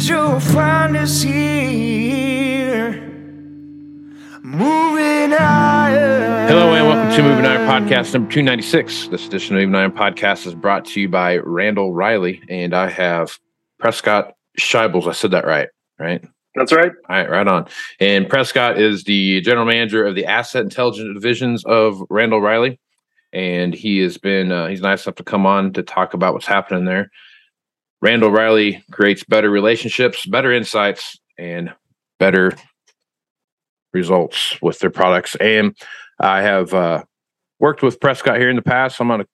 Years, you'll find us here. Moving higher. Hello and welcome to Moving Iron Podcast number 296. This edition of Moving Iron Podcast is brought to you by Randall Reilly, and I have Prescott Shibles. I said that right, right? That's right. All right, right on. And Prescott is the general manager of the asset intelligence divisions of Randall Reilly, and he has been uh, he's nice enough to come on to talk about what's happening there. Randall Reilly creates better relationships, better insights, and better results with their products. And I have uh, worked with Prescott here in the past. I'm on a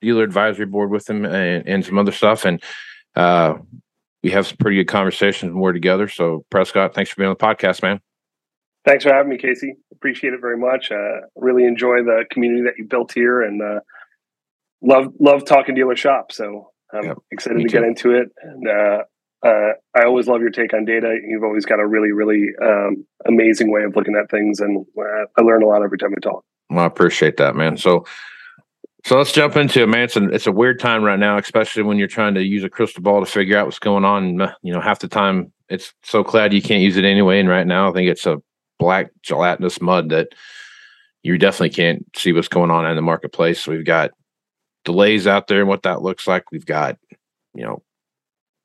dealer advisory board with him and, and some other stuff, and uh, we have some pretty good conversations more together. So, Prescott, thanks for being on the podcast, man. Thanks for having me, Casey. Appreciate it very much. Uh, really enjoy the community that you built here, and uh, love love talking dealer shop. So I'm Yep, excited to get into it. And uh, uh, I always love your take on data. You've always got a really really um, amazing way of looking at things, and uh, I learn a lot every time we talk. Well, I appreciate that, man. So, so let's jump into it, man. It's, an, it's a weird time right now, especially when you're trying to use a crystal ball to figure out what's going on. And, uh, You know, half the time it's so cloudy you can't use it anyway. And right now, I think it's a black gelatinous mud that you definitely can't see what's going on in the marketplace. So we've got delays out there and what that looks like. We've got, you know,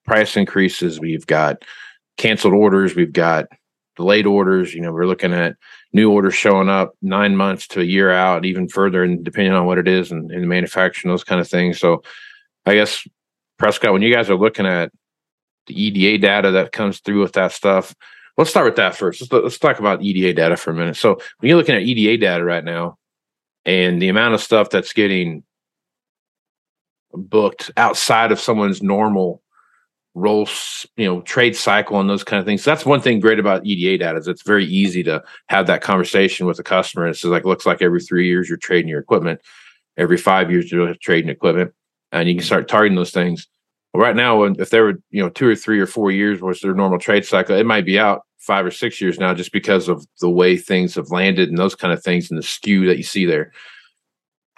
price increases. We've got canceled orders. We've got delayed orders. You know, we're looking at new orders showing up nine months to a year out, even further, and depending on what it is and, the manufacturing, those kind of things. So, I guess Prescott, when you guys are looking at the EDA data that comes through with that stuff, let's start with that first. Let's, let's talk about EDA data for a minute. So, when you're looking at EDA data right now, and the amount of stuff that's getting booked outside of someone's normal role, you know, trade cycle and those kind of things. That's one thing great about EDA data is it's very easy to have that conversation with a customer. It's like looks like every three years you're trading your equipment, every five years you're trading equipment, and you can start targeting those things. Well, right now, if there were you know two or three or four years was their normal trade cycle, it might be out five or six years now just because of the way things have landed and those kind of things and the skew that you see there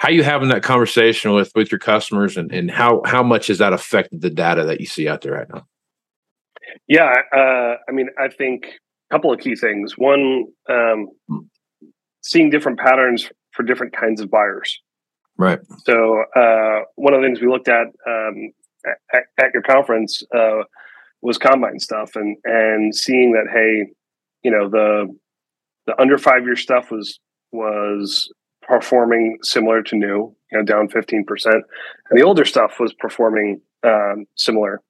how you having that conversation with with your customers and and how how much has that affected the data that you see out there right now Yeah, uh, I mean, I think a couple of key things. One, um, seeing different patterns for different kinds of buyers. right So uh, one of the things we looked at um, at, at your conference uh, was combine stuff, and and seeing that hey, you know the the under five year stuff was was performing similar to new, you know, down fifteen percent, and the older stuff was performing um, similar,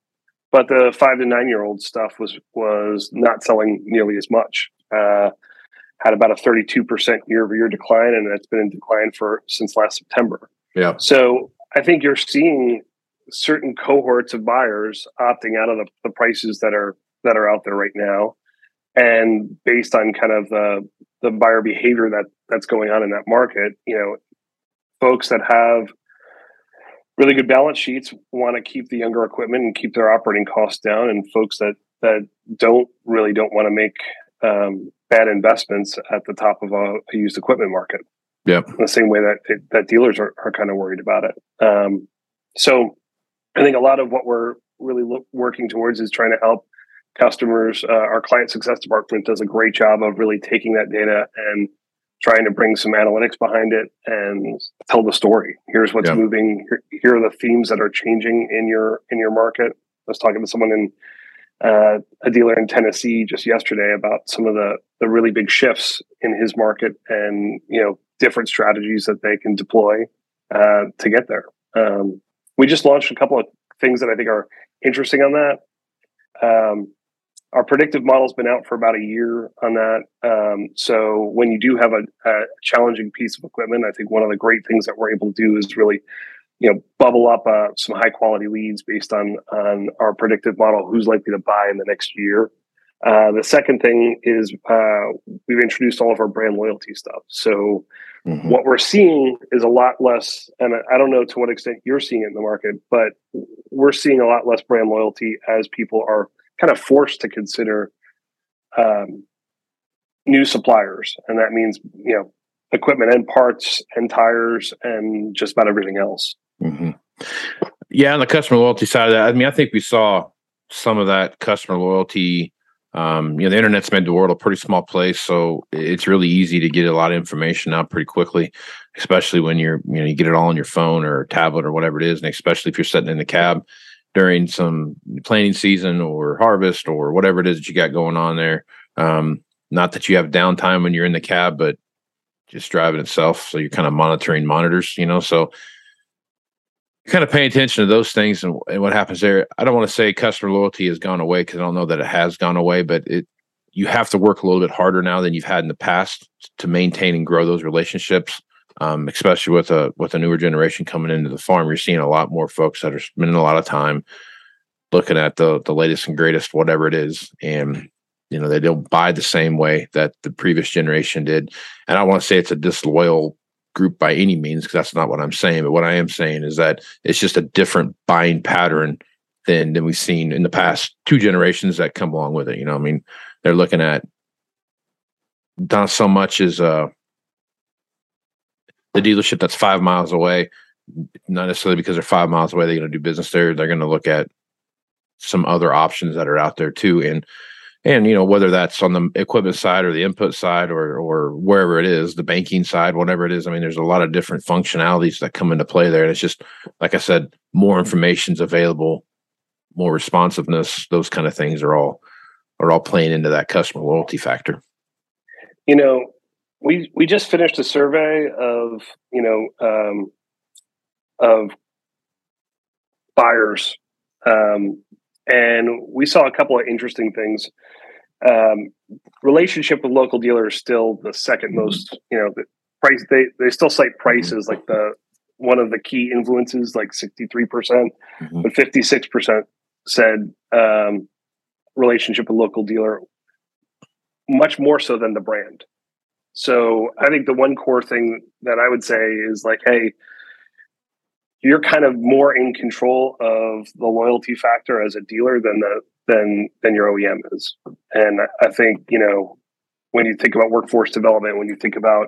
but the five to nine year old stuff was was not selling nearly as much. Uh, had about a 32% year over year decline, and it's been in decline for since last September. yeah So I think you're seeing certain cohorts of buyers opting out of the, the prices that are that are out there right now, and based on kind of the the buyer behavior that that's going on in that market, you know, folks that have really good balance sheets want to keep the younger equipment and keep their operating costs down, and folks that that don't really don't want to make um, bad investments at the top of a, a used equipment market. Yep. The same way that that dealers are, are kind of worried about it. Um, so I think a lot of what we're really lo- working towards is trying to help customers. Uh, our client success department does a great job of really taking that data and trying to bring some analytics behind it and tell the story. Here's what's Yeah. moving. Here, are the themes that are changing in your in your market. I was talking to someone in uh, a dealer in Tennessee just yesterday about some of the the really big shifts in his market and you know different strategies that they can deploy uh, to get there. Um, we just launched a couple of things that I think are interesting on that. Um, our predictive model's been out for about a year on that. Um, so when you do have a, a challenging piece of equipment, I think one of the great things that we're able to do is really, you know, bubble up uh, some high quality leads based on on our predictive model, who's likely to buy in the next year. Uh, the second thing is uh, we've introduced all of our brand loyalty stuff. So Mhm. what we're seeing is a lot less, and I don't know to what extent you're seeing it in the market, but we're seeing a lot less brand loyalty as people are kind of forced to consider um, new suppliers, and that means you know equipment and parts and tires and just about everything else. hmm Yeah, on the customer loyalty side of that, I mean, I think we saw some of that customer loyalty. Um, you know, the internet's made the world a pretty small place, so it's really easy to get a lot of information out pretty quickly, especially when you're, you know, you get it all on your phone or tablet or whatever it is, and especially if you're sitting in the cab during some planting season or harvest or whatever it is that you got going on there. Um, not that you have downtime when you're in the cab, but just driving itself. So you're kind of monitoring monitors, you know. So kind of paying attention to those things and, and what happens there. I don't want to say customer loyalty has gone away because I don't know that it has gone away, but it you have to work a little bit harder now than you've had in the past to maintain and grow those relationships. Um, especially with a with a newer generation coming into the farm, you're seeing a lot more folks that are spending a lot of time looking at the the latest and greatest, whatever it is, and you know they don't buy the same way that the previous generation did. And I want to say it's a disloyal group by any means because that's not what I'm saying. But what I am saying is that it's just a different buying pattern than than we've seen in the past two generations that come along with it. You know, I mean, they're looking at not so much as uh the dealership that's five miles away, not necessarily because they're five miles away, they're going to do business there. They're going to look at some other options that are out there too. And and you know whether that's on the equipment side or the input side or or wherever it is the banking side whatever it is i mean there's a lot of different functionalities that come into play there and it's just like i said more information's available more responsiveness those kind of things are all are all playing into that customer loyalty factor You know, we we just finished a survey of you know um, of buyers, um, and we saw a couple of interesting things. Um, relationship with local dealers is still the second most. You know, the price they they still cite price as like the one of the key influences, like sixty three percent, but fifty six percent said um, relationship with local dealer much more so than the brand. So I think the one core thing that I would say is like, hey, you're kind of more in control of the loyalty factor as a dealer than the than than your OEM is. And I think, you know, when you think about workforce development, when you think about,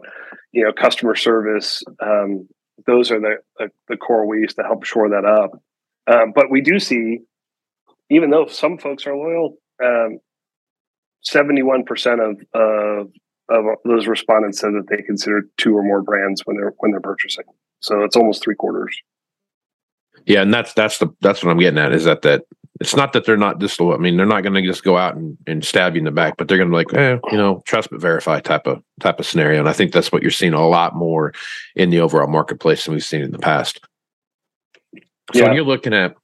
you know, customer service, um, those are the, the the core ways to help shore that up. Um, but we do see, even though some folks are loyal, um, 71% of, of of those respondents said that they consider two or more brands when they're when they're purchasing. So it's almost three quarters. yeah and that's that's the that's what i'm getting at is that that it's not that they're not disloyal i mean they're not going to just go out and, and stab you in the back but they're going to like eh, you know trust but verify type of type of scenario and i think that's what you're seeing a lot more in the overall marketplace than we've seen in the past so Yeah. when you're looking at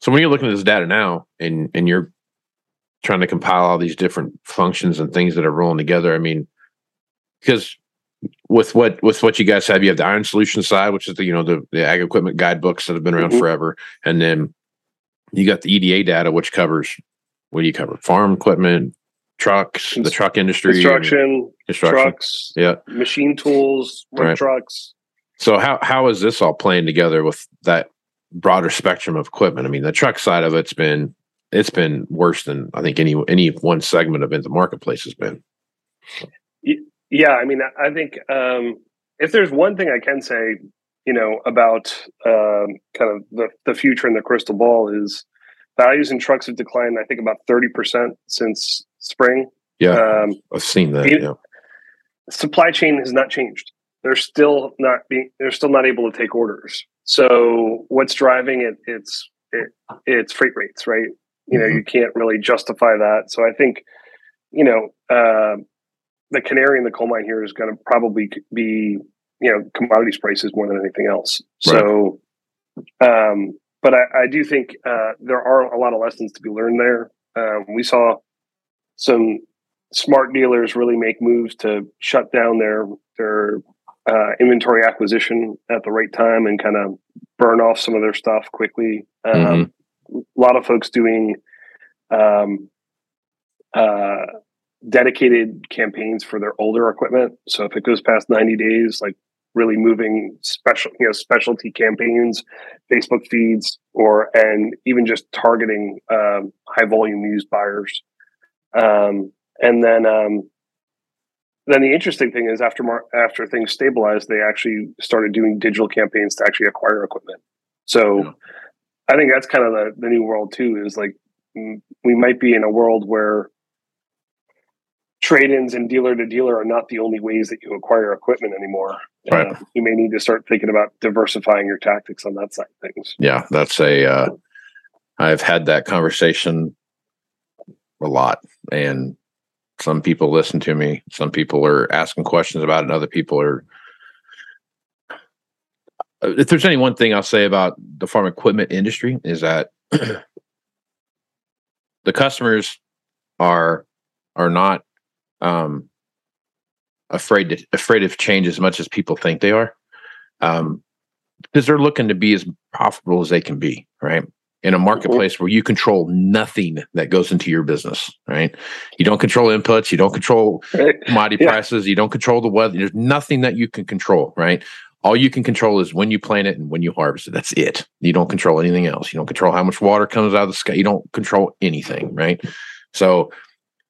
so when you're looking at this data now and and you're trying to compile all these different functions and things that are rolling together i mean because with what with what you guys have you have the iron solution side which is the you know the, the ag equipment guidebooks that have been around Mhm. forever and then you got the eda data which covers what do you cover farm equipment trucks the truck industry Construction, construction trucks, yeah machine tools, Right. trucks. so how how is this all playing together with that broader spectrum of equipment. I mean, the truck side of it's been it's been worse than I think any any one segment of it the marketplace has been. Yeah, I mean, I think um, if there's one thing I can say, you know, about um, kind of the the future and the crystal ball is values in trucks have declined. I think about thirty percent since spring. Yeah, um, I've seen that. yeah. Supply chain has not changed. They're still not being. They're still not able to take orders. So what's driving it? It's it, it's freight rates, right? You know, mm-hmm. you can't really justify that. So I think, you know, uh, the canary in the coal mine here is going to probably be, you know, commodities prices more than anything else. Right. So, um, but I, I do think uh, there are a lot of lessons to be learned there. Um, we saw some smart dealers really make moves to shut down their their uh, inventory acquisition at the right time and kind of burn off some of their stuff quickly. Um, mm-hmm. A lot of folks doing um, uh, dedicated campaigns for their older equipment. So if it goes past 90 days, like really moving special, you know, specialty campaigns, Facebook feeds, or and even just targeting um, high volume used buyers. Um, and then, um, then the interesting thing is after mar- after things stabilized, they actually started doing digital campaigns to actually acquire equipment. So yeah. I think that's kind of the, the new world too. Is like we might be in a world where trade-ins and dealer to dealer are not the only ways that you acquire equipment anymore. Right. Uh, you may need to start thinking about diversifying your tactics on that side of things. Yeah, that's a. Uh, I've had that conversation a lot, and some people listen to me. Some people are asking questions about it, and other people are. If there's any one thing I'll say about the farm equipment industry is that the customers are are not um, afraid to afraid of change as much as people think they are, um, because they're looking to be as profitable as they can be, right? In a mm-hmm. marketplace mm-hmm. where you control nothing that goes into your business, right? You don't control inputs, you don't control commodity yeah. prices, you don't control the weather. There's nothing that you can control, right? All you can control is when you plant it and when you harvest it. That's it. You don't control anything else. You don't control how much water comes out of the sky. You don't control anything, right? So,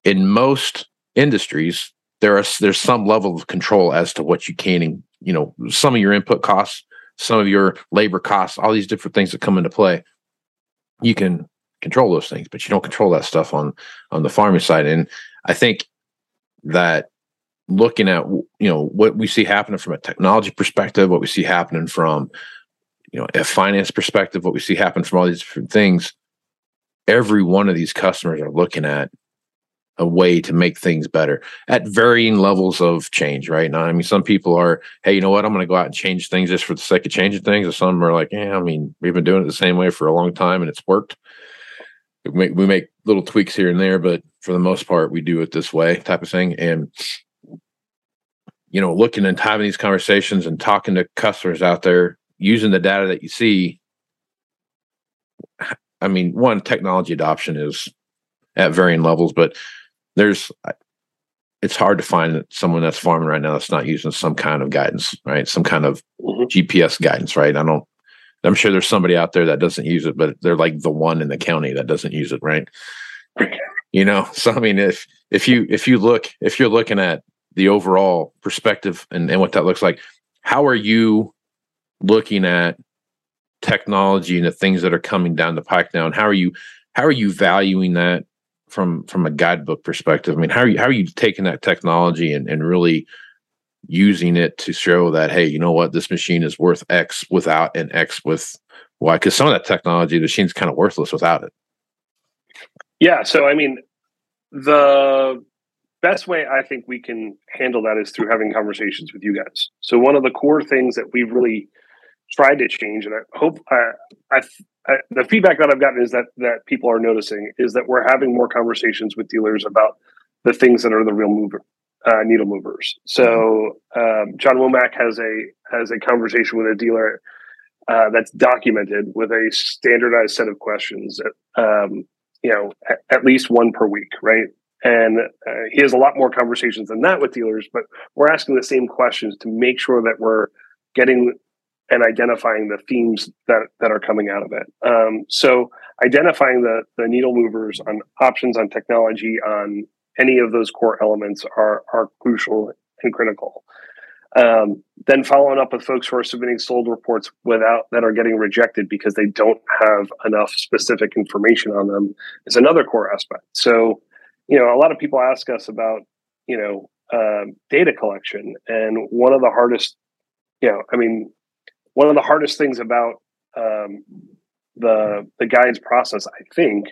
in most industries, there are there's some level of control as to what you can, and you know, some of your input costs, some of your labor costs, all these different things that come into play. You can control those things, but you don't control that stuff on on the farming side. And I think that looking at you know what we see happening from a technology perspective, what we see happening from you know a finance perspective, what we see happen from all these different things, every one of these customers are looking at a way to make things better at varying levels of change, right? Now, I mean, some people are, hey, you know what? I'm going to go out and change things just for the sake of changing things. And some are like, yeah, I mean, we've been doing it the same way for a long time and it's worked. We make, we make little tweaks here and there, but for the most part, we do it this way type of thing. And, you know, looking and having these conversations and talking to customers out there using the data that you see. I mean, one, technology adoption is at varying levels, but there's it's hard to find someone that's farming right now that's not using some kind of guidance, right? Some kind of mm-hmm. GPS guidance, right? I don't. I'm sure there's somebody out there that doesn't use it, but they're like the one in the county that doesn't use it, right? You know, so I mean, if if you if you look if you're looking at the overall perspective and, and what that looks like, how are you looking at technology and the things that are coming down the pike now, and how are you how are you valuing that from from a guidebook perspective? I mean, how are you how are you taking that technology and, and really using it to show that hey, you know what, this machine is worth X without and X with Y? Because some of that technology, the machine's kind of worthless without it. Yeah. So I mean, the best way I think we can handle that is through having conversations with you guys. So one of the core things that we've really tried to change, and I hope I, I I, the feedback that I've gotten is that that people are noticing is that we're having more conversations with dealers about the things that are the real mover, uh, needle movers. So um, John Womack has a has a conversation with a dealer uh, that's documented with a standardized set of questions. That, um, you know, at, at, least one per week, right? And uh, he has a lot more conversations than that with dealers, but we're asking the same questions to make sure that we're getting and identifying the themes that that are coming out of it. Um, so identifying the the needle movers on options on technology on any of those core elements are are crucial and critical. Um, then following up with folks who are submitting sold reports without that are getting rejected because they don't have enough specific information on them is another core aspect. So, you know, a lot of people ask us about, you know, um, data collection, and one of the hardest, you know, I mean, one of the hardest things about um, the the guides process, I think,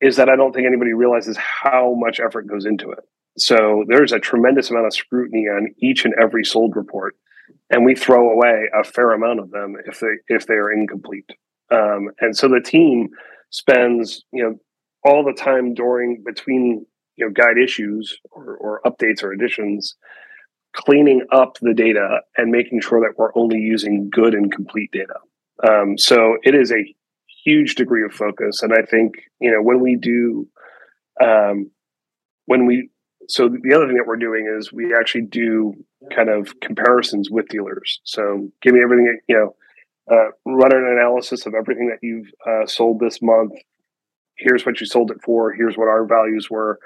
is that I don't think anybody realizes how much effort goes into it. So there's a tremendous amount of scrutiny on each and every sold report, and we throw away a fair amount of them if they if they are incomplete. Um, and so the team spends you know all the time during between you know guide issues or, or updates or additions cleaning up the data and making sure that we're only using good and complete data um, so it is a huge degree of focus and i think you know when we do um, when we so the other thing that we're doing is we actually do kind of comparisons with dealers. So give me everything, you know, uh, run an analysis of everything that you've uh, sold this month. Here's what you sold it for. Here's what our values were.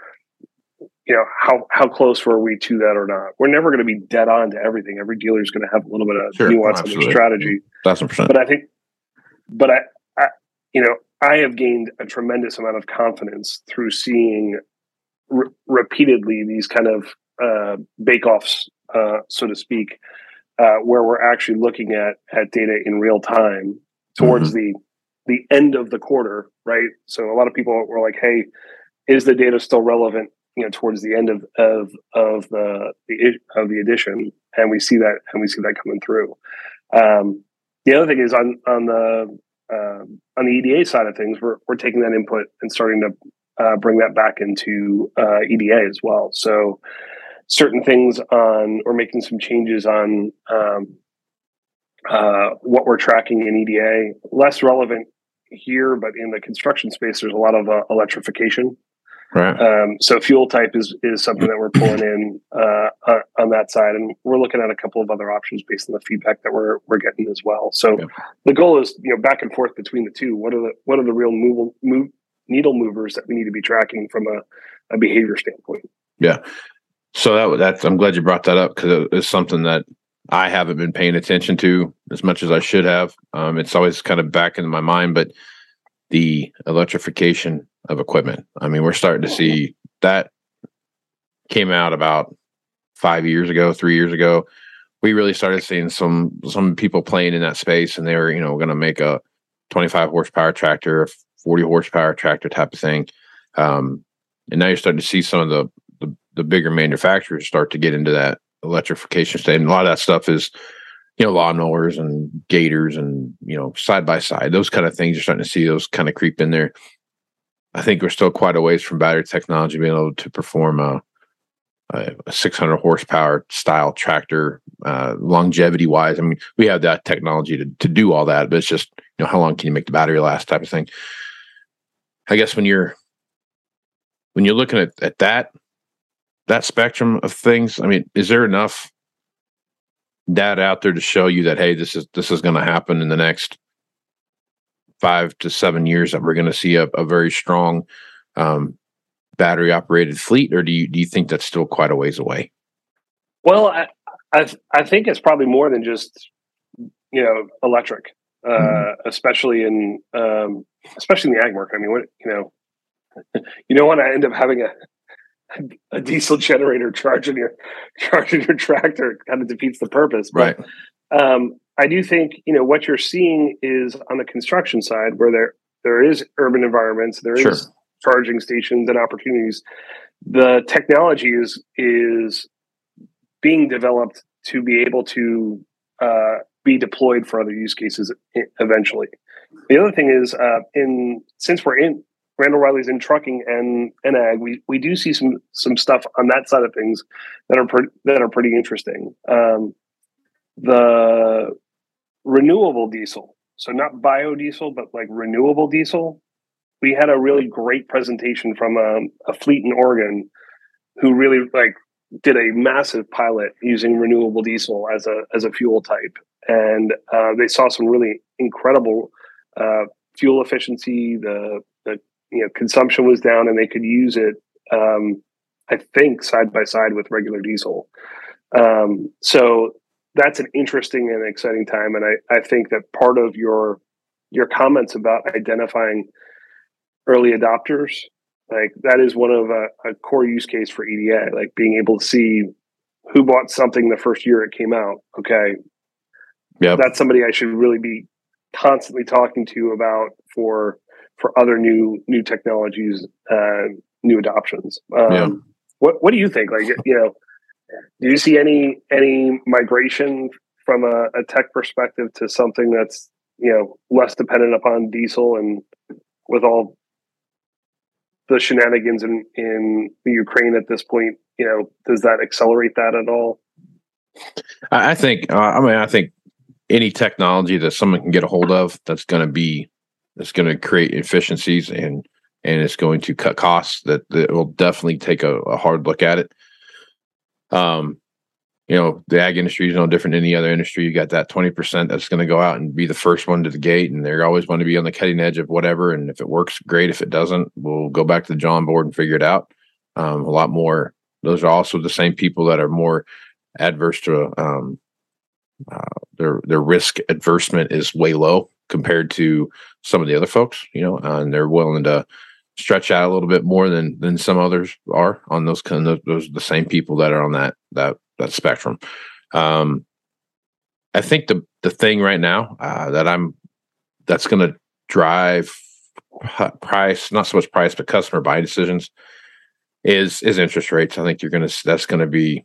You know how how close were we to that or not? We're never going to be dead on to everything. Every dealer is going to have a little bit of sure, nuance in their strategy. Thousand percent. But I think, but I, I, you know, I have gained a tremendous amount of confidence through seeing re- repeatedly these kind of uh, bake-offs, uh, so to speak, uh, where we're actually looking at at data in real time towards mm-hmm. the the end of the quarter, right? So a lot of people were like, "Hey, is the data still relevant?" You know, towards the end of of of the, of the edition, and we see that and we see that coming through. Um, the other thing is on on the uh, on the EDA side of things, we're we're taking that input and starting to uh, bring that back into uh, EDA as well. So certain things on or making some changes on um, uh, what we're tracking in EDA, less relevant here, but in the construction space, there's a lot of uh, electrification. Right. Um, so fuel type is is something that we're pulling in uh, uh, on that side, and we're looking at a couple of other options based on the feedback that we're we're getting as well. So yeah. the goal is you know back and forth between the two. What are the what are the real move, move needle movers that we need to be tracking from a, a behavior standpoint. Yeah. So that that's I'm glad you brought that up because it's something that I haven't been paying attention to as much as I should have. Um, it's always kind of back in my mind, but the electrification of equipment. I mean, we're starting to see that came out about five years ago, three years ago. We really started seeing some some people playing in that space, and they were you know going to make a 25 horsepower tractor, 40 horsepower tractor type of thing. Um, and now you're starting to see some of the, the, the bigger manufacturers start to get into that electrification state. And a lot of that stuff is, you know, lawnmowers and gators and, you know, side by side, those kind of things. You're starting to see those kind of creep in there. I think we're still quite a ways from battery technology being able to perform a, a 600 horsepower style tractor, uh, longevity wise. I mean, we have that technology to, to do all that, but it's just, you know, how long can you make the battery last type of thing. I guess when you're when you're looking at, at that that spectrum of things, I mean, is there enough data out there to show you that hey, this is this is going to happen in the next five to seven years that we're going to see a, a very strong um, battery operated fleet, or do you do you think that's still quite a ways away? Well, I I, I think it's probably more than just you know electric, uh, mm-hmm. especially in um, especially in the ag market. I mean, what you know, you don't want to end up having a a diesel generator charging your charging your tractor. It kind of defeats the purpose, but, right? Um, I do think you know what you're seeing is on the construction side where there there is urban environments, there sure. is charging stations and opportunities. The technology is is being developed to be able to uh, be deployed for other use cases eventually. The other thing is, uh, in since we're in Randall Reilly's in trucking and and ag, we we do see some some stuff on that side of things that are pre- that are pretty interesting. Um, the renewable diesel, so not biodiesel, but like renewable diesel. We had a really great presentation from a, um, a fleet in Oregon who really like did a massive pilot using renewable diesel as a as a fuel type and uh, they saw some really incredible uh, fuel efficiency. The the you know consumption was down, and they could use it. Um, I think side by side with regular diesel. Um, so that's an interesting and exciting time, and I I think that part of your your comments about identifying early adopters like that is one of a, a, core use case for EDA, like being able to see who bought something the first year it came out. Okay. Yeah. That's somebody I should really be constantly talking to about for for other new new technologies, uh, new adoptions. Um, yeah. What What do you think? Like, you know, do you see any any migration from a, a tech perspective to something that's you know less dependent upon diesel and with all the shenanigans in in the Ukraine at this point, you know, does that accelerate that at all? I think. Uh, I mean, I think any technology that someone can get a hold of that's going to be that's going to create efficiencies and and it's going to cut costs. That, that will definitely take a, a hard look at it. Um, you know, the ag industry is no different than any other industry. You got that 20% that's going to go out and be the first one to the gate, and they're always going to be on the cutting edge of whatever. And if it works, great. If it doesn't, we'll go back to the John board and figure it out. Um, a lot more. Those are also the same people that are more adverse to um, uh, their their risk adversement is way low compared to some of the other folks. You know, and they're willing to stretch out a little bit more than than some others are on those kind of those the same people that are on that that that spectrum. Um, I think the the thing right now uh, that I'm that's going to drive price, not so much price, but customer buying decisions is is interest rates. I think you're going to that's going to be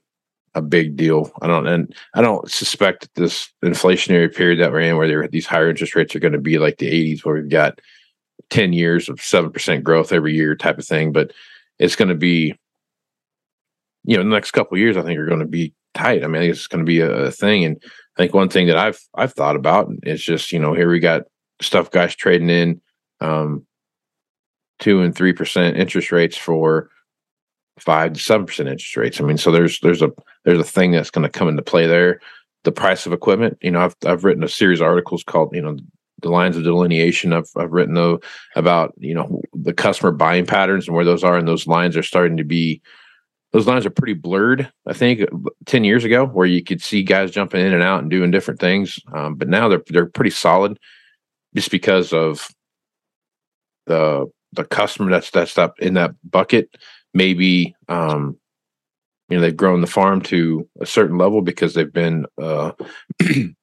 a big deal. I don't and I don't suspect that this inflationary period that we're in, where there these higher interest rates are going to be like the 80s, where we've got 10 years of seven percent growth every year type of thing. But it's going to be you know, the next couple years, I think are going to be tight. I mean, it's going to be a, a, thing. And I think one thing that I've I've thought about is just you know here we got stuff guys trading in um, two and three percent interest rates for five to seven percent interest rates. I mean, so there's there's a there's a thing that's going to come into play there. The price of equipment. You know, I've I've written a series of articles called you know the lines of delineation. I've I've written though about you know the customer buying patterns and where those are, and those lines are starting to be those lines are pretty blurred. I think ten years ago, where you could see guys jumping in and out and doing different things, um, but now they're they're pretty solid, just because of the the customer that's that's up in that bucket. Maybe um, you know they've grown the farm to a certain level because they've been uh,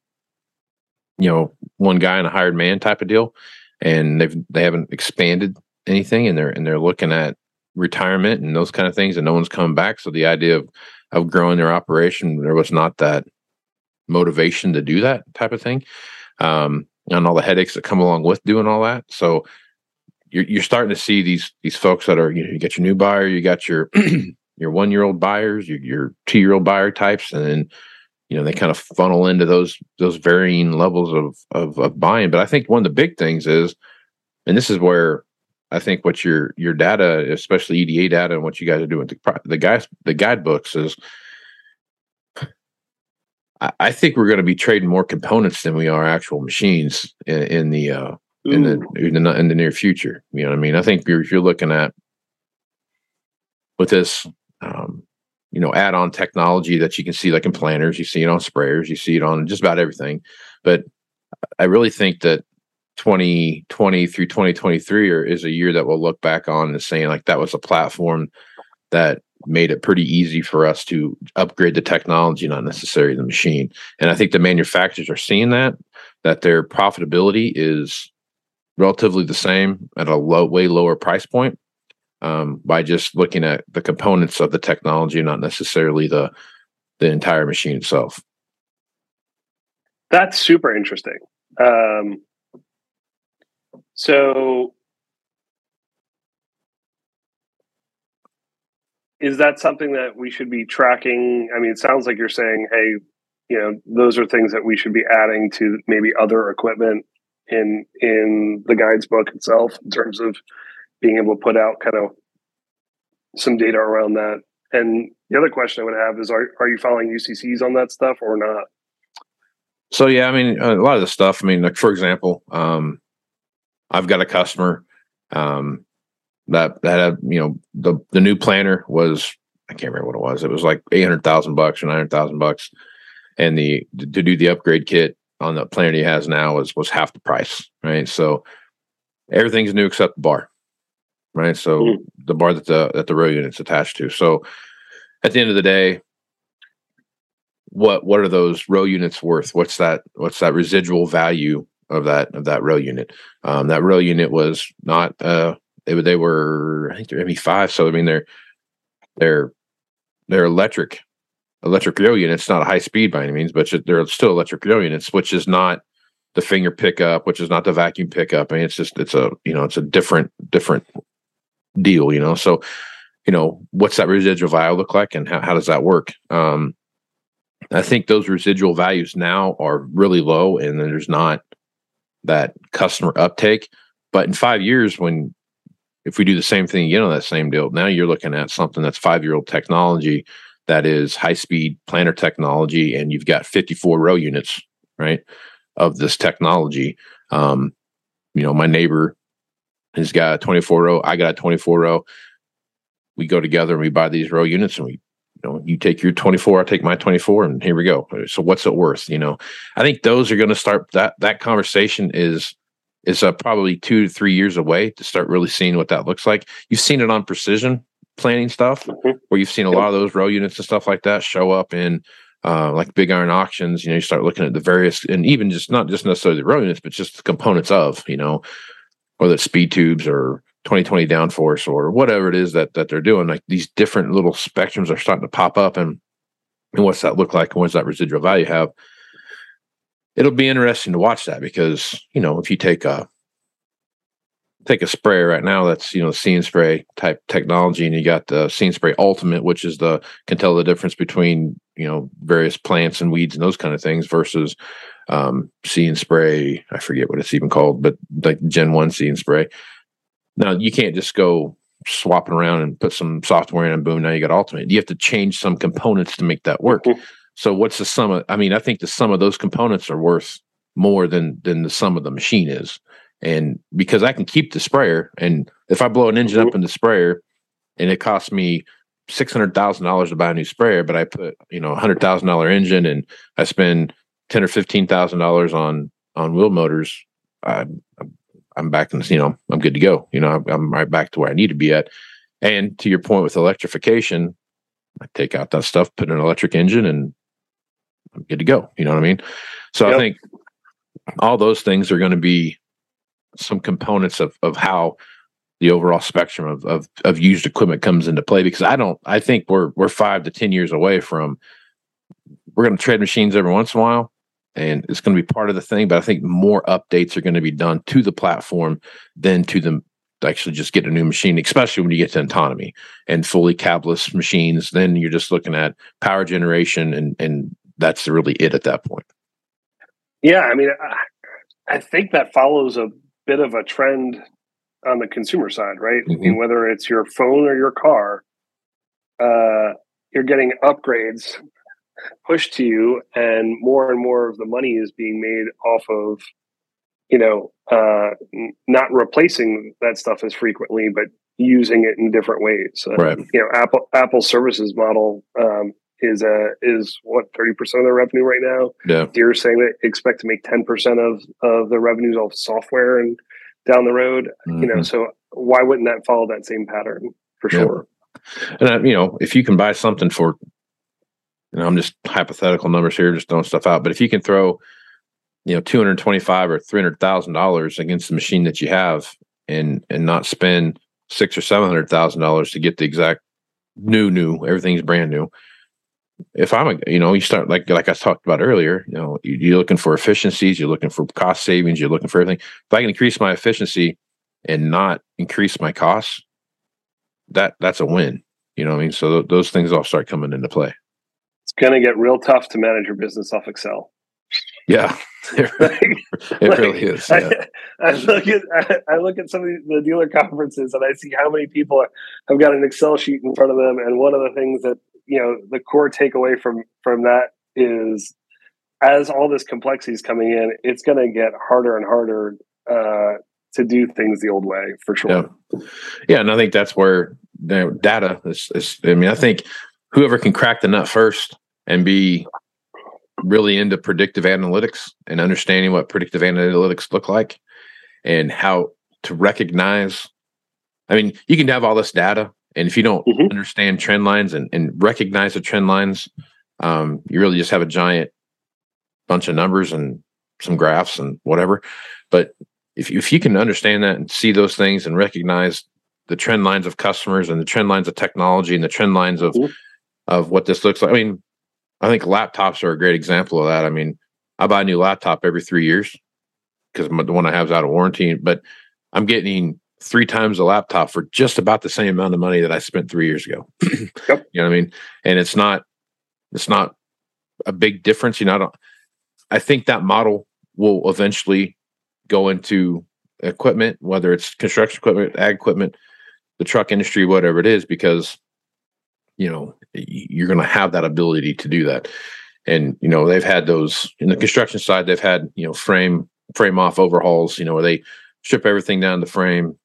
you know one guy and a hired man type of deal, and they've they haven't expanded anything, and they're and they're looking at retirement and those kind of things, and no one's coming back. So the idea of of growing their operation, there was not that motivation to do that type of thing, um, and all the headaches that come along with doing all that. So you're you're starting to see these these folks that are you know you get your new buyer, you got your your one year old buyers, your your two year old buyer types, and then you know they kind of funnel into those those varying levels of, of of buying. But I think one of the big things is, and this is where I think what your your data, especially EDA data, and what you guys are doing, the, the guys, the guidebooks is. I, I think we're going to be trading more components than we are actual machines in, in the uh, in the, in the in the near future. You know, what I mean, I think you're, if you're looking at with this, um, you know, add-on technology that you can see, like in planters, you see it on sprayers, you see it on just about everything. But I really think that 2020 through 2023 or is a year that we'll look back on and saying like that was a platform that made it pretty easy for us to upgrade the technology, not necessarily the machine. And I think the manufacturers are seeing that, that their profitability is relatively the same at a low, way lower price point um, by just looking at the components of the technology, not necessarily the the entire machine itself. That's super interesting. Um, so is that something that we should be tracking? I mean, it sounds like you're saying, hey, you know, those are things that we should be adding to maybe other equipment in in the guides book itself in terms of being able to put out kind of some data around that. And the other question I would have is are are you following UCCs on that stuff or not? So yeah, I mean, a lot of the stuff. I mean, like for example, um, I've got a customer um, that that had you know the the new planner was I can't remember what it was. It was like eight hundred thousand bucks or nine hundred thousand bucks, and the to do the upgrade kit on the planner he has now was was half the price, right? So everything's new except the bar, right? So mm-hmm. the bar that the that the row unit's attached to. So at the end of the day, what what are those row units worth? What's that? What's that residual value of that of that row unit? Um, that row unit was not uh they they were I think they're ME five, so I mean they're they're they're electric electric row units, not a high speed by any means, but they're still electric row units, which is not the finger pickup, which is not the vacuum pickup. I mean, it's just it's a you know it's a different different deal, you know. So, you know, what's that residual value look like, and how, how does that work? Um, I think those residual values now are really low, and there's not that customer uptake. But in five years, when if we do the same thing again on that same deal, now you're looking at something that's five year old technology that is high speed planner technology, and you've got 54 row units, right, of this technology. Um, you know, my neighbor has got a 24 row, I got a 24 row. We go together and we buy these row units and we you know, you take your 24, I take my 24, and here we go. So what's it worth? You know, I think those are going to start that that conversation is is uh, probably two to three years away to start really seeing what that looks like. You've seen it on precision planning stuff, mm-hmm. where you've seen a lot of those row units and stuff like that show up in uh, like big iron auctions. You know, you start looking at the various and even just not just necessarily the row units, but just the components of you know, whether it's speed tubes or 2020 downforce or whatever it is that that they're doing like these different little spectrums are starting to pop up and and what's that look like and what's that residual value have it'll be interesting to watch that because you know if you take a take a sprayer right now that's you know See & Spray type technology and you got the See & Spray ultimate which is the can tell the difference between you know various plants and weeds and those kind of things versus um See & Spray i forget what it's even called but like gen 1 See & Spray now you can't just go swapping around and put some software in and boom, now you got Ultimate. You have to change some components to make that work. Mm-hmm. So what's the sum of I mean, I think the sum of those components are worth more than than the sum of the machine is. And because I can keep the sprayer and if I blow an engine mm-hmm. up in the sprayer and it costs me six hundred thousand dollars to buy a new sprayer, but I put, you know, a hundred thousand dollar engine and I spend ten or fifteen thousand dollars on on wheel motors, I, I'm back in, you know, I'm good to go. You know, I'm, I'm right back to where I need to be at. And to your point with electrification, I take out that stuff, put an electric engine, and I'm good to go. You know what I mean? So yep. I think all those things are going to be some components of of how the overall spectrum of, of of used equipment comes into play. Because I don't, I think we're we're five to ten years away from we're going to trade machines every once in a while, and it's going to be part of the thing. But I think more updates are going to be done to the platform than to the actually just get a new machine, especially when you get to autonomy and fully cabless machines. Then you're just looking at power generation, and and that's really it at that point. Yeah, I mean, I, I think that follows a bit of a trend on the consumer side, right? Mm-hmm. I mean, mm-hmm. whether it's your phone or your car, uh, you're getting upgrades pushed to you and more and more of the money is being made off of you know uh, not replacing that stuff as frequently but using it in different ways uh, right. you know apple apple services model um, is uh is what 30% of their revenue right now yeah you're saying that expect to make 10% of of the revenues off software and down the road mm-hmm. you know mm-hmm. so why wouldn't that follow that same pattern for yeah. sure and uh, you know if you can buy something for know, I'm just hypothetical numbers here, just throwing stuff out. But if you can throw, you know, two hundred twenty-five or three hundred thousand dollars against the machine that you have, and and not spend six or seven hundred thousand dollars to get the exact new new, everything's brand new. If I'm a, you know, you start like like I talked about earlier, you know, you're looking for efficiencies, you're looking for cost savings, you're looking for everything. If I can increase my efficiency and not increase my costs, that that's a win. You know what I mean? So th- those things all start coming into play it's going to get real tough to manage your business off Excel. Yeah, it, like, it like, really is. Yeah. I, I, look at I, I, look at some of the dealer conferences and I see how many people have got an Excel sheet in front of them. And one of the things that you know the core takeaway from from that is as all this complexity is coming in, it's going to get harder and harder uh, to do things the old way for sure. Yeah, yeah, and I think that's where the data is, is. I mean, I think whoever can crack the nut first and be really into predictive analytics and understanding what predictive analytics look like and how to recognize. I mean, you can have all this data, and if you don't mm-hmm. understand trend lines and, and recognize the trend lines, um, you really just have a giant bunch of numbers and some graphs and whatever. But if you, if you can understand that and see those things and recognize the trend lines of customers and the trend lines of technology and the trend lines of mm-hmm. of what this looks like. I mean, I think laptops are a great example of that. I mean, I buy a new laptop every three years because the one I have is out of warranty, but I'm getting three times a laptop for just about the same amount of money that I spent three years ago. yep. You know what I mean? And it's not, it's not a big difference. You know, I don't, I think that model will eventually go into equipment, whether it's construction equipment, ag equipment, the truck industry, whatever it is, because you know you're going to have that ability to do that. And you know they've had those in the construction side. They've had you know frame frame off overhauls. You know where they strip everything down the frame,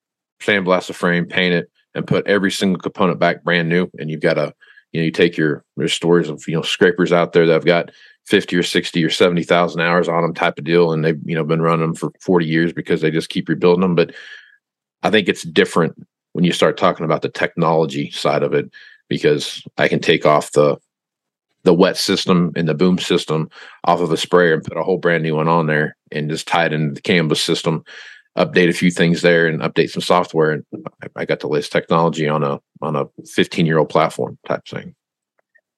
sandblast the frame, paint it, and put every single component back brand new. And you've got a you know you take your there's stories of you know scrapers out there that have got 50 or 60 or 70,000 hours on them type of deal. And they've, you know, been running them for 40 years because they just keep rebuilding them. But I think it's different when you start talking about the technology side of it, because I can take off the, the wet system and the boom system off of a sprayer and put a whole brand new one on there and just tie it into the CAN bus system, update a few things there and update some software. And I got the latest technology on a, on a 15 year old platform type thing.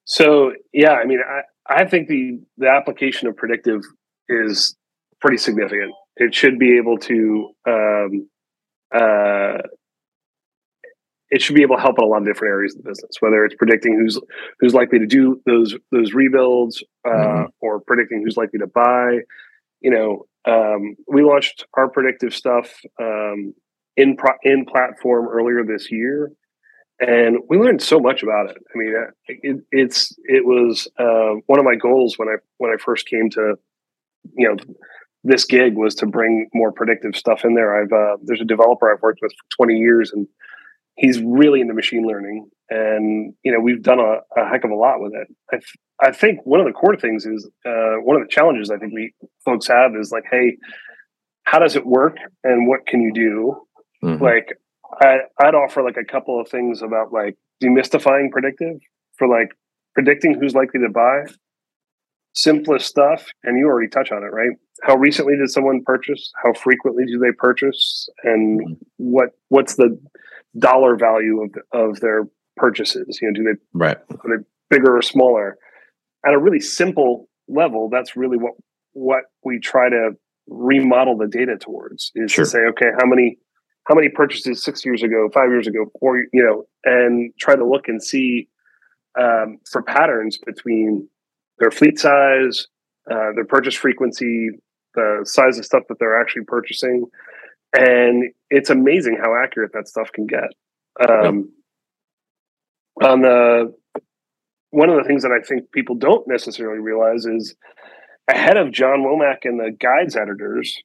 So yeah, I mean, I, I think the the application of predictive is pretty significant. It should be able to um, uh, it should be able to help in a lot of different areas of the business, whether it's predicting who's who's likely to do those those rebuilds uh, mm-hmm. or predicting who's likely to buy. You know, um, we launched our predictive stuff um, in pro- in platform earlier this year, and we learned so much about it. I mean, it, it's it was uh, one of my goals when I when I first came to, you know, this gig was to bring more predictive stuff in there. I've uh, there's a developer I've worked with for 20 years, and he's really into machine learning, and you know we've done a, a heck of a lot with it. I, I think one of the core things is uh, one of the challenges I think we folks have is like, hey, how does it work, and what can you do? Mm-hmm. Like I, I'd offer like a couple of things about like demystifying predictive for like predicting who's likely to buy. Simplest stuff, and you already touch on it, right? How recently did someone purchase? How frequently do they purchase? And mm-hmm. what what's the dollar value of of their purchases? You know, do they right are they bigger or smaller? At a really simple level, that's really what what we try to remodel the data towards is sure. to say, okay, how many how many purchases six years ago, five years ago, four, you know, and try to look and see um, for patterns between their fleet size, uh, their purchase frequency, the size of stuff that they're actually purchasing. And it's amazing how accurate that stuff can get. Um. On the one of the things that I think people don't necessarily realize is ahead of John Womack and the guides editors,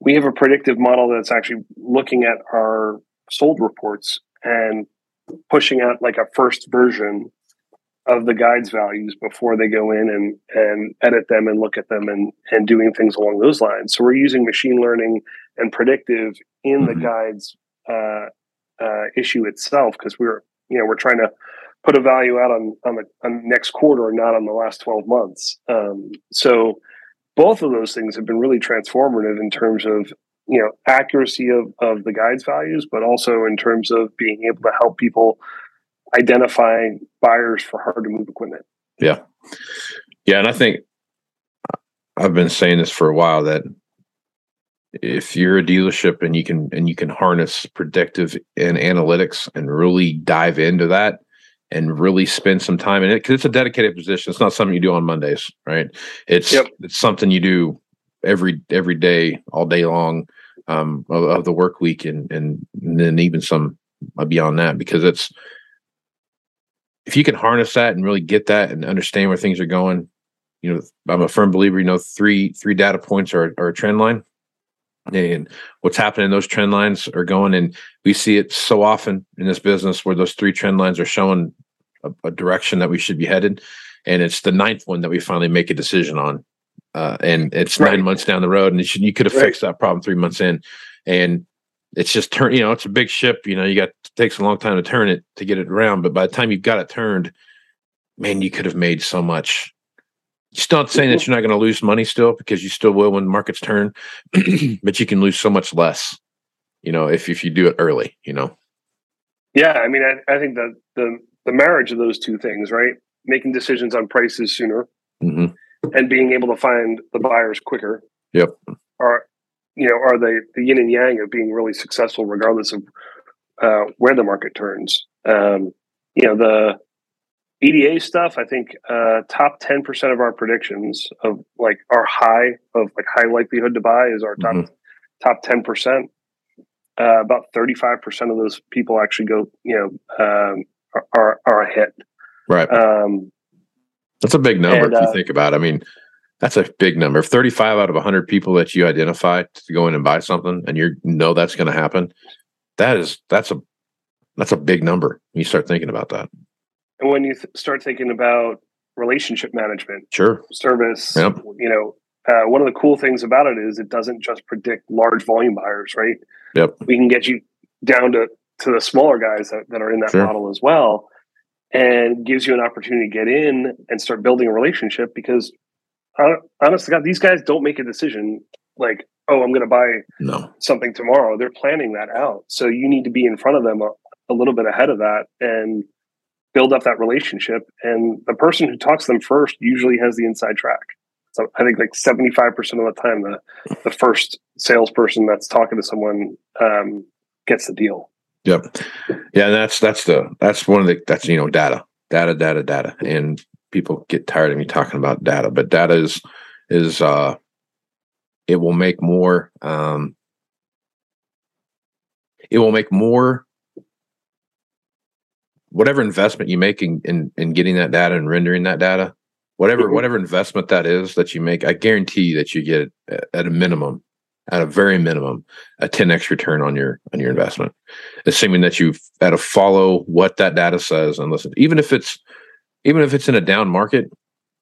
we have a predictive model that's actually looking at our sold reports and pushing out like a first version of the guides values before they go in and and edit them and look at them and and doing things along those lines. So we're using machine learning and predictive in mm-hmm. the guides uh, uh, issue itself because we're you know we're trying to put a value out on on the on next quarter, not on the last twelve months. Um, so both of those things have been really transformative in terms of you know accuracy of, of the guides values but also in terms of being able to help people identify buyers for hard to move equipment yeah yeah and i think i've been saying this for a while that if you're a dealership and you can and you can harness predictive and analytics and really dive into that and really spend some time in it because it's a dedicated position. It's not something you do on Mondays, right? It's yep. it's something you do every every day, all day long um, of, of, the work week, and, and and then even some beyond that because it's if you can harness that and really get that and understand where things are going, you know, I'm a firm believer. You know, three three data points are, are a trend line, and what's happening? In those trend lines are going, and we see it so often in this business where those three trend lines are showing a, a direction that we should be headed, and it's the ninth one that we finally make a decision on, uh, and it's Right. nine months down the road, and you, should, you could have Right. fixed that problem three months in, and it's just turn. You know, it's a big ship. You know, you got it takes a long time to turn it to get it around, but by the time you've got it turned, man, you could have made so much. Still not saying that you're not going to lose money still because you still will when markets turn, but you can lose so much less, you know, if if you do it early, you know. Yeah, I mean, I, I think that the the marriage of those two things, right? Making decisions on prices sooner hmm and being able to find the buyers quicker. Yep. Are you know are the the yin and yang of being really successful regardless of uh, where the market turns. Um, you know the EDA stuff. I think uh, top ten percent of our predictions of like our high of like high likelihood to buy is our top Mhm. top ten percent. Uh, about thirty five percent of those people actually go. You know, um, are, are are a hit. Right. Um, That's a big number and, if you uh, think about it. I mean, that's a big number. If 35 out of 100 people that you identify to go in and buy something and you know that's going to happen, that is that's a that's a big number. when You start thinking about that. and when you th- start thinking about relationship management, Sure. service, Yep. you know, uh, one of the cool things about it is it doesn't just predict large volume buyers, right? Yep. We can get you down to to the smaller guys that, that are in that Sure. model as well, and gives you an opportunity to get in and start building a relationship. Because honest to God, these guys don't make a decision like, "Oh, I'm going to buy No. something tomorrow." They're planning that out, so you need to be in front of them a, a little bit ahead of that and build up that relationship. And the person who talks to them first usually has the inside track. So I think like seventy five percent of the time, the the first salesperson that's talking to someone um, gets the deal. Yep. Yeah, and that's that's the that's one of the that's you know data, data, data, data, and people get tired of me talking about data, but data is is uh it will make more um it will make more whatever investment you make in, in in getting that data and rendering that data whatever Mhm. whatever investment that is that you make i guarantee that you get at, at a minimum at a very minimum a 10x return on your on your investment assuming that you've got to follow what that data says and listen even if it's even if it's in a down market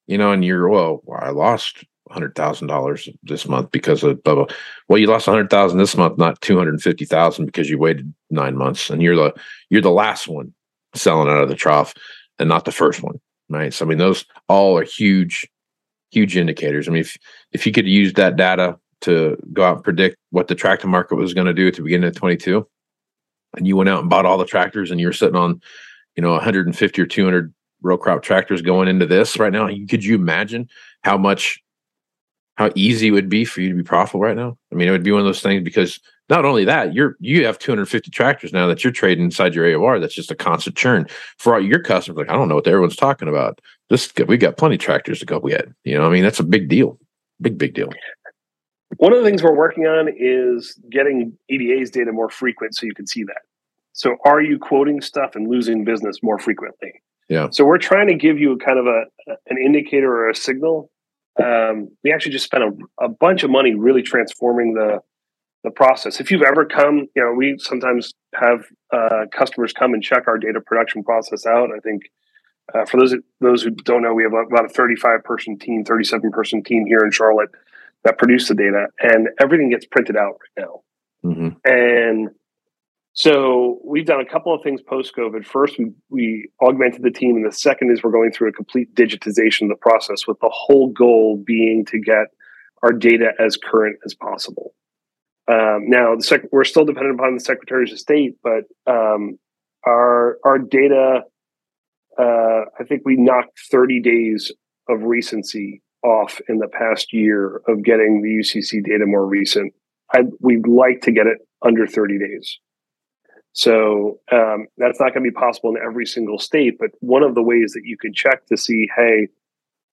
you know and you're well i lost $100000 this month because of blah, blah. well you lost 100000 this month not 250000 because you waited nine months and you're the you're the last one selling out of the trough and not the first one right so i mean those all are huge huge indicators i mean if if you could use that data to go out and predict what the tractor market was going to do at the beginning of 22 and you went out and bought all the tractors and you're sitting on you know 150 or 200 row crop tractors going into this right now? Mm-hmm. Could you imagine how much how easy it would be for you to be profitable right now? I mean it would be one of those things because not only that you're you have 250 tractors now that you're trading inside your aor that's just a constant churn. For all your customers like i don't know what everyone's talking about. This we got plenty of tractors to go get you know i mean that's a big deal. Big big deal. One of the things we're working on is getting EDA's data more frequent so you can see that. So are you quoting stuff and losing business more frequently? Yeah. So we're trying to give you a kind of a an indicator or a signal. Um, we actually just spent a, a bunch of money really transforming the the process. If you've ever come, you know, we sometimes have uh, customers come and check our data production process out. I think uh, for those those who don't know, we have about a 35 person team, 37 person team here in Charlotte that produce the data, and everything gets printed out right now. hmm And so we've done a couple of things post COVID. First, we, we augmented the team, and the second is we're going through a complete digitization of the process, with the whole goal being to get our data as current as possible. Um, now, the sec- we're still dependent upon the secretaries of state, but um, our our data, uh, I think we knocked 30 days of recency off in the past year of getting the UCC data more recent. I, we'd like to get it under 30 days. So um, that's not going to be possible in every single state. But one of the ways that you can check to see, hey,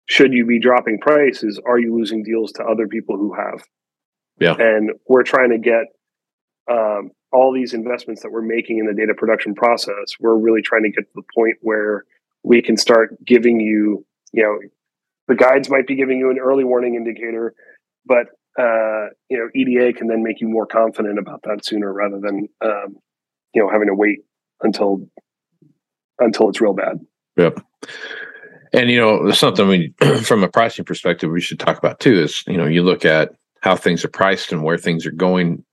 should you be dropping prices? Are you losing deals to other people who have? Yeah. And we're trying to get um, all these investments that we're making in the data production process. We're really trying to get to the point where we can start giving you, you know, the guides might be giving you an early warning indicator, but uh, you know EDA can then make you more confident about that sooner rather than um, you know having to wait until until it's real bad. Yep. And you know, something we, from a pricing perspective, we should talk about too is you know you look at how things are priced and where things are going.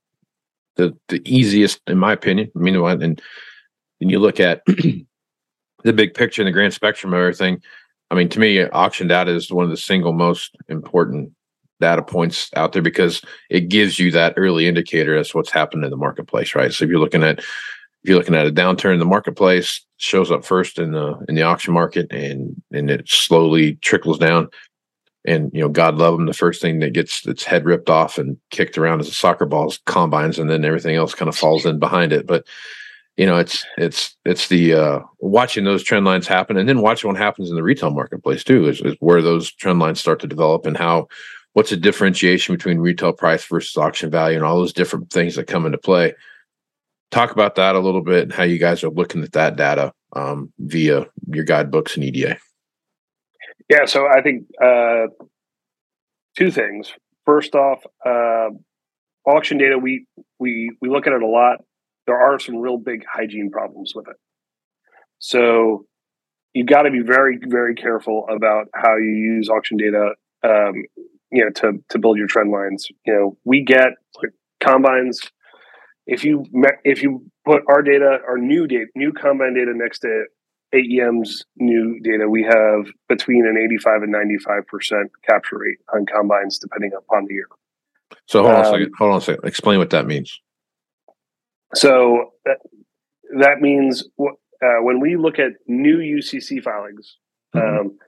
The the easiest, in my opinion, I mean, and and you look at the big picture and the grand spectrum of everything. I mean, to me, auction data is one of the single most important data points out there because it gives you that early indicator as what's happened in the marketplace, right? So if you're looking at if you're looking at a downturn in the marketplace, shows up first in the in the auction market and and it slowly trickles down. And you know, God love them. The first thing that gets its head ripped off and kicked around as a soccer ball's combines, and then everything else kind of falls in behind it. But you know, it's it's it's the uh, watching those trend lines happen, and then watching what happens in the retail marketplace too, is, is where those trend lines start to develop, and how what's the differentiation between retail price versus auction value, and all those different things that come into play talk about that a little bit and how you guys are looking at that data um, via your guidebooks and EDA. Yeah, so I think uh, two things. First off, uh, auction data we we we look at it a lot. There are some real big hygiene problems with it. So you've got to be very very careful about how you use auction data. Um, you know, to to build your trend lines. You know, we get combines if you if you put our data, our new data, new combine data next to AEM's new data, we have between an 85 and 95 percent capture rate on combines, depending upon the year. So hold on um, a second. Hold on a second. Explain what that means. So that, that means uh, when we look at new UCC filings mm-hmm. um,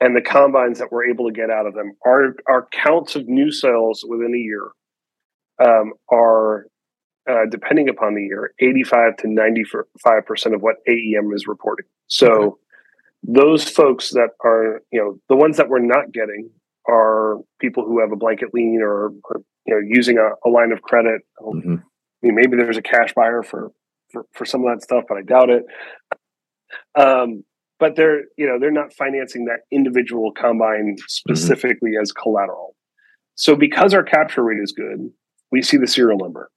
and the combines that we're able to get out of them, our our counts of new sales within a year um, are uh, depending upon the year, 85 to 95% of what AEM is reporting. So those folks that are, you know, the ones that we're not getting are people who have a blanket lien or, or you know, using a, a line of credit. Mm-hmm. I mean, maybe there's a cash buyer for, for, for some of that stuff, but I doubt it. Um, but they're, you know, they're not financing that individual combine mm-hmm. specifically mm-hmm. as collateral. So because our capture rate is good, we see the serial number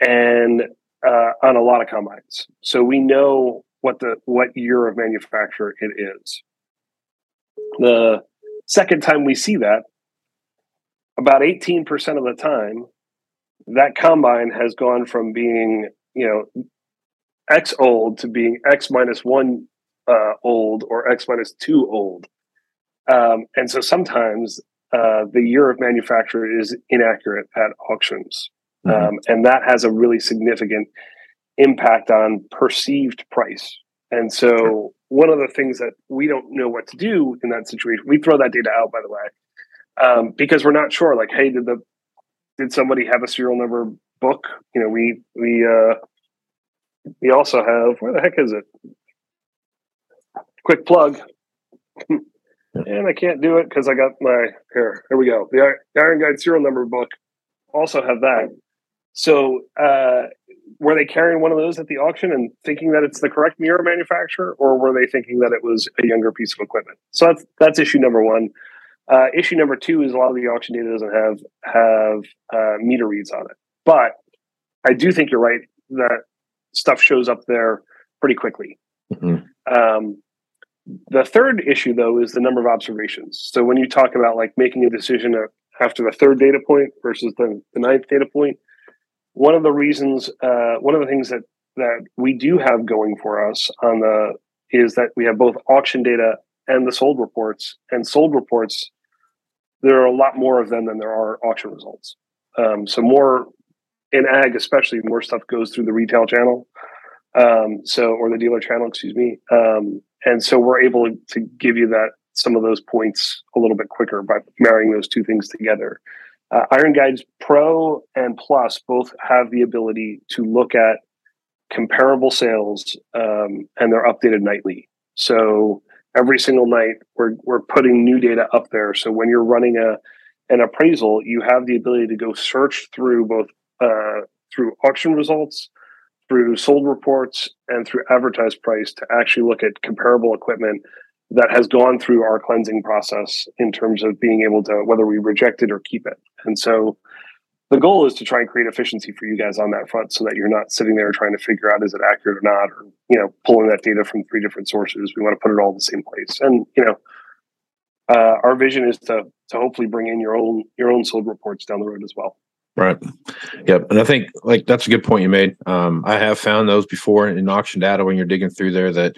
and uh, on a lot of combines. So we know what the what year of manufacture it is. The second time we see that, about 18% of the time, that combine has gone from being, you know, X old to being X minus one uh, old or X minus two old. Um, and so sometimes uh, the year of manufacture is inaccurate at auctions. Mm-hmm. Um, and that has a really significant impact on perceived price. And so, one of the things that we don't know what to do in that situation, we throw that data out, by the way, um, because we're not sure. Like, hey, did the did somebody have a serial number book? You know, we we uh, we also have where the heck is it? Quick plug. and I can't do it because I got my here. Here we go. The Iron Guide serial number book also have that. So, uh, were they carrying one of those at the auction and thinking that it's the correct mirror manufacturer, or were they thinking that it was a younger piece of equipment? So that's that's issue number one. Uh, issue number two is a lot of the auction data doesn't have have uh, meter reads on it, but I do think you're right that stuff shows up there pretty quickly. Mm-hmm. Um, the third issue, though, is the number of observations. So when you talk about like making a decision after the third data point versus the, the ninth data point, one of the reasons, uh, one of the things that that we do have going for us on the is that we have both auction data and the sold reports. And sold reports, there are a lot more of them than there are auction results. Um, so more in ag, especially, more stuff goes through the retail channel. Um, so or the dealer channel, excuse me. Um, and so we're able to give you that some of those points a little bit quicker by marrying those two things together. Uh, Iron Guides Pro and Plus both have the ability to look at comparable sales, um, and they're updated nightly. So every single night, we're we're putting new data up there. So when you're running a an appraisal, you have the ability to go search through both uh, through auction results, through sold reports, and through advertised price to actually look at comparable equipment that has gone through our cleansing process in terms of being able to whether we reject it or keep it. And so the goal is to try and create efficiency for you guys on that front so that you're not sitting there trying to figure out is it accurate or not or you know pulling that data from three different sources. We want to put it all in the same place. And you know uh, our vision is to to hopefully bring in your own your own sold reports down the road as well Right. Yep. And I think like that's a good point you made. Um, I have found those before in auction data when you're digging through there that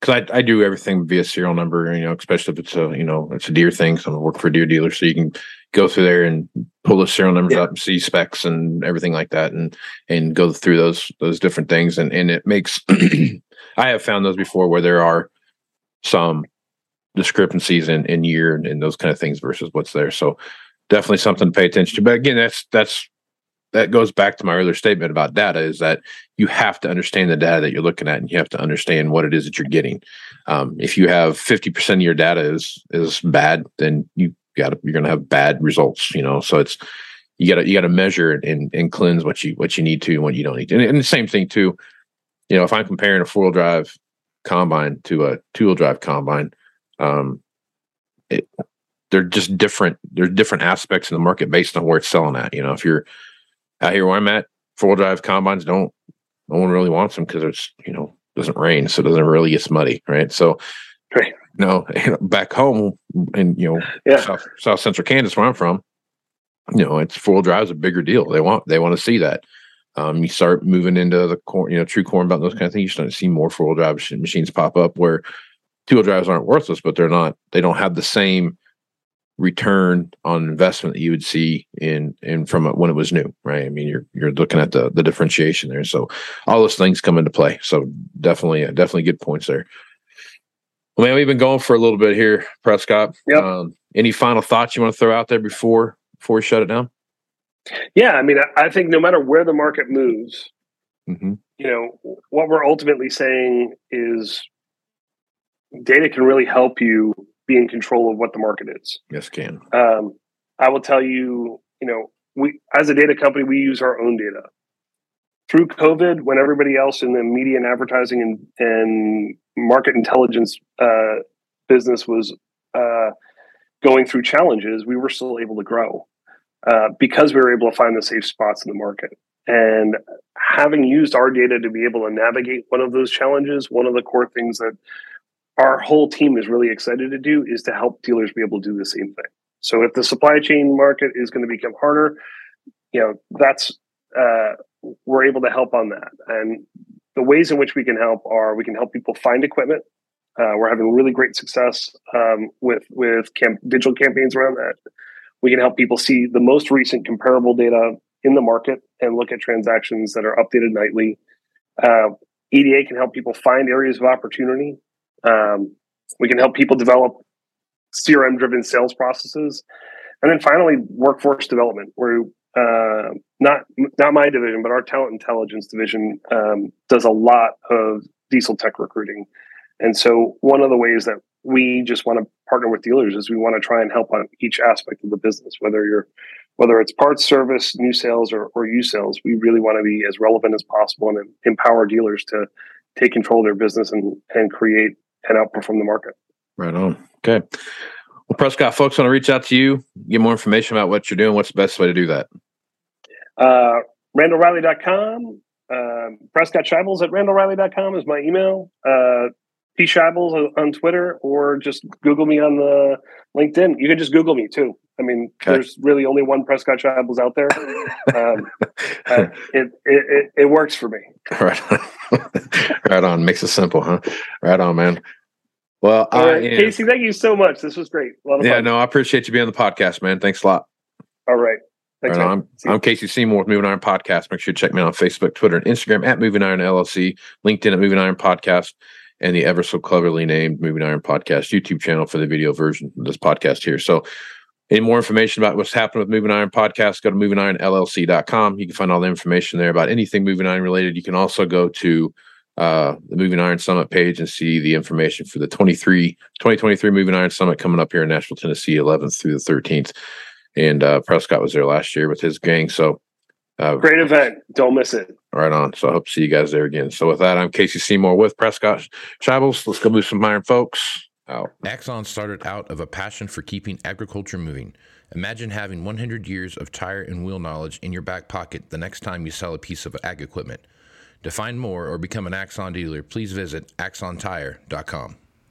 because I, I do everything via serial number, you know, especially if it's a, you know, it's a Deere thing. So I work for a Deere dealer. So you can go through there and pull the serial numbers yeah. up and see specs and everything like that and, and go through those, those different things. And, and it makes, I have found those before where there are some discrepancies in, in year and, and those kind of things versus what's there. So definitely something to pay attention to. But again, that's that's that goes back to my earlier statement about data is that you have to understand the data that you're looking at and you have to understand what it is that you're getting. Um, if you have 50% of your data is is bad, then you got you're going to have bad results, you know. So it's you got to you got to measure and, and cleanse what you what you need to and what you don't need to. And, and the same thing too, you know, if I'm comparing a four wheel drive combine to a two wheel drive combine, um, it, they're just different. There's different aspects in the market based on where it's selling at. You know, if you're out here where I'm at, four wheel drive combines don't. No one really wants them because it's you know doesn't rain, so it doesn't really get muddy, right? So, right. You know, back home in you know yeah. South, South Central Kansas, where I'm from, you know, it's four wheel drive is a bigger deal. They want they want to see that. Um, you start moving into the corn, you know, true corn belt, those kind of things. You start to see more four wheel drive machines pop up where two wheel drives aren't worthless, but they're not. They don't have the same return on investment that you would see in in from when it was new right? I mean you're you're looking at the the differentiation there. So all those things come into play. So definitely uh, definitely good points there. Well man we've been going for a little bit here prescott. Yep. Um, any final thoughts you want to throw out there before before we shut it down? Yeah i mean i, I think no matter where the market moves mm-hmm. you know what we're ultimately saying is data can really help you be in control of what the market is. Yes, can. Um, I will tell you, you know, we as a data company, we use our own data. Through COVID, when everybody else in the media and advertising and, and market intelligence uh, business was uh, going through challenges, we were still able to grow uh, because we were able to find the safe spots in the market. And having used our data to be able to navigate one of those challenges, one of the core things that our whole team is really excited to do is to help dealers be able to do the same thing. So if the supply chain market is going to become harder, you know, that's uh, we're able to help on that. And the ways in which we can help are we can help people find equipment. Uh, we're having really great success um, with with camp- digital campaigns around that. We can help people see the most recent comparable data in the market and look at transactions that are updated nightly. Uh, EDA can help people find areas of opportunity um, we can help people develop CRM driven sales processes. And then finally, workforce development, where uh, not not my division, but our talent intelligence division um, does a lot of diesel tech recruiting. And so, one of the ways that we just want to partner with dealers is we want to try and help on each aspect of the business, whether you're whether it's parts, service, new sales, or, or used sales. We really want to be as relevant as possible and empower dealers to take control of their business and and create and outperform the market. Right on. Okay. Well, Prescott, folks want to reach out to you, get more information about what you're doing. What's the best way to do that? Uh, RandallReilly.com. Uh, Prescott Shibles at RandallReilly.com is my email. Uh, P. Shibles on Twitter, or just Google me on the LinkedIn. You can just Google me too. I mean, okay. there's really only one Prescott Shibles out there. Um, uh, it, it, it works for me. Right, on. right on. Makes it simple, huh? Right on, man. Well, I, Casey, thank you so much. This was great. yeah, fun. no, I appreciate you being on the podcast, man. Thanks a lot. All right. Thanks, right I'm, I'm Casey Seymour with Moving Iron Podcast. Make sure you check me out on Facebook, Twitter, and Instagram at Moving Iron LLC, LinkedIn at Moving Iron Podcast, and the ever so cleverly named Moving Iron Podcast YouTube channel for the video version of this podcast here. So any more information about what's happening with Moving Iron Podcast, go to movingironllc.com. You can find all the information there about anything Moving Iron related. You can also go to uh, the Moving Iron Summit page and see the information for the 23, 2023 Moving Iron Summit coming up here in Nashville, Tennessee, 11th through the 13th. And uh, Prescott was there last year with his gang. So uh, great event. Don't miss it. Right on. So I hope to see you guys there again. So with that, I'm Casey Seymour with Prescott Shibles. Let's go move some iron, folks. out. Axon started out of a passion for keeping agriculture moving. Imagine having 100 years of tire and wheel knowledge in your back pocket the next time you sell a piece of ag equipment. To find more or become an Axon dealer, please visit axontire.com.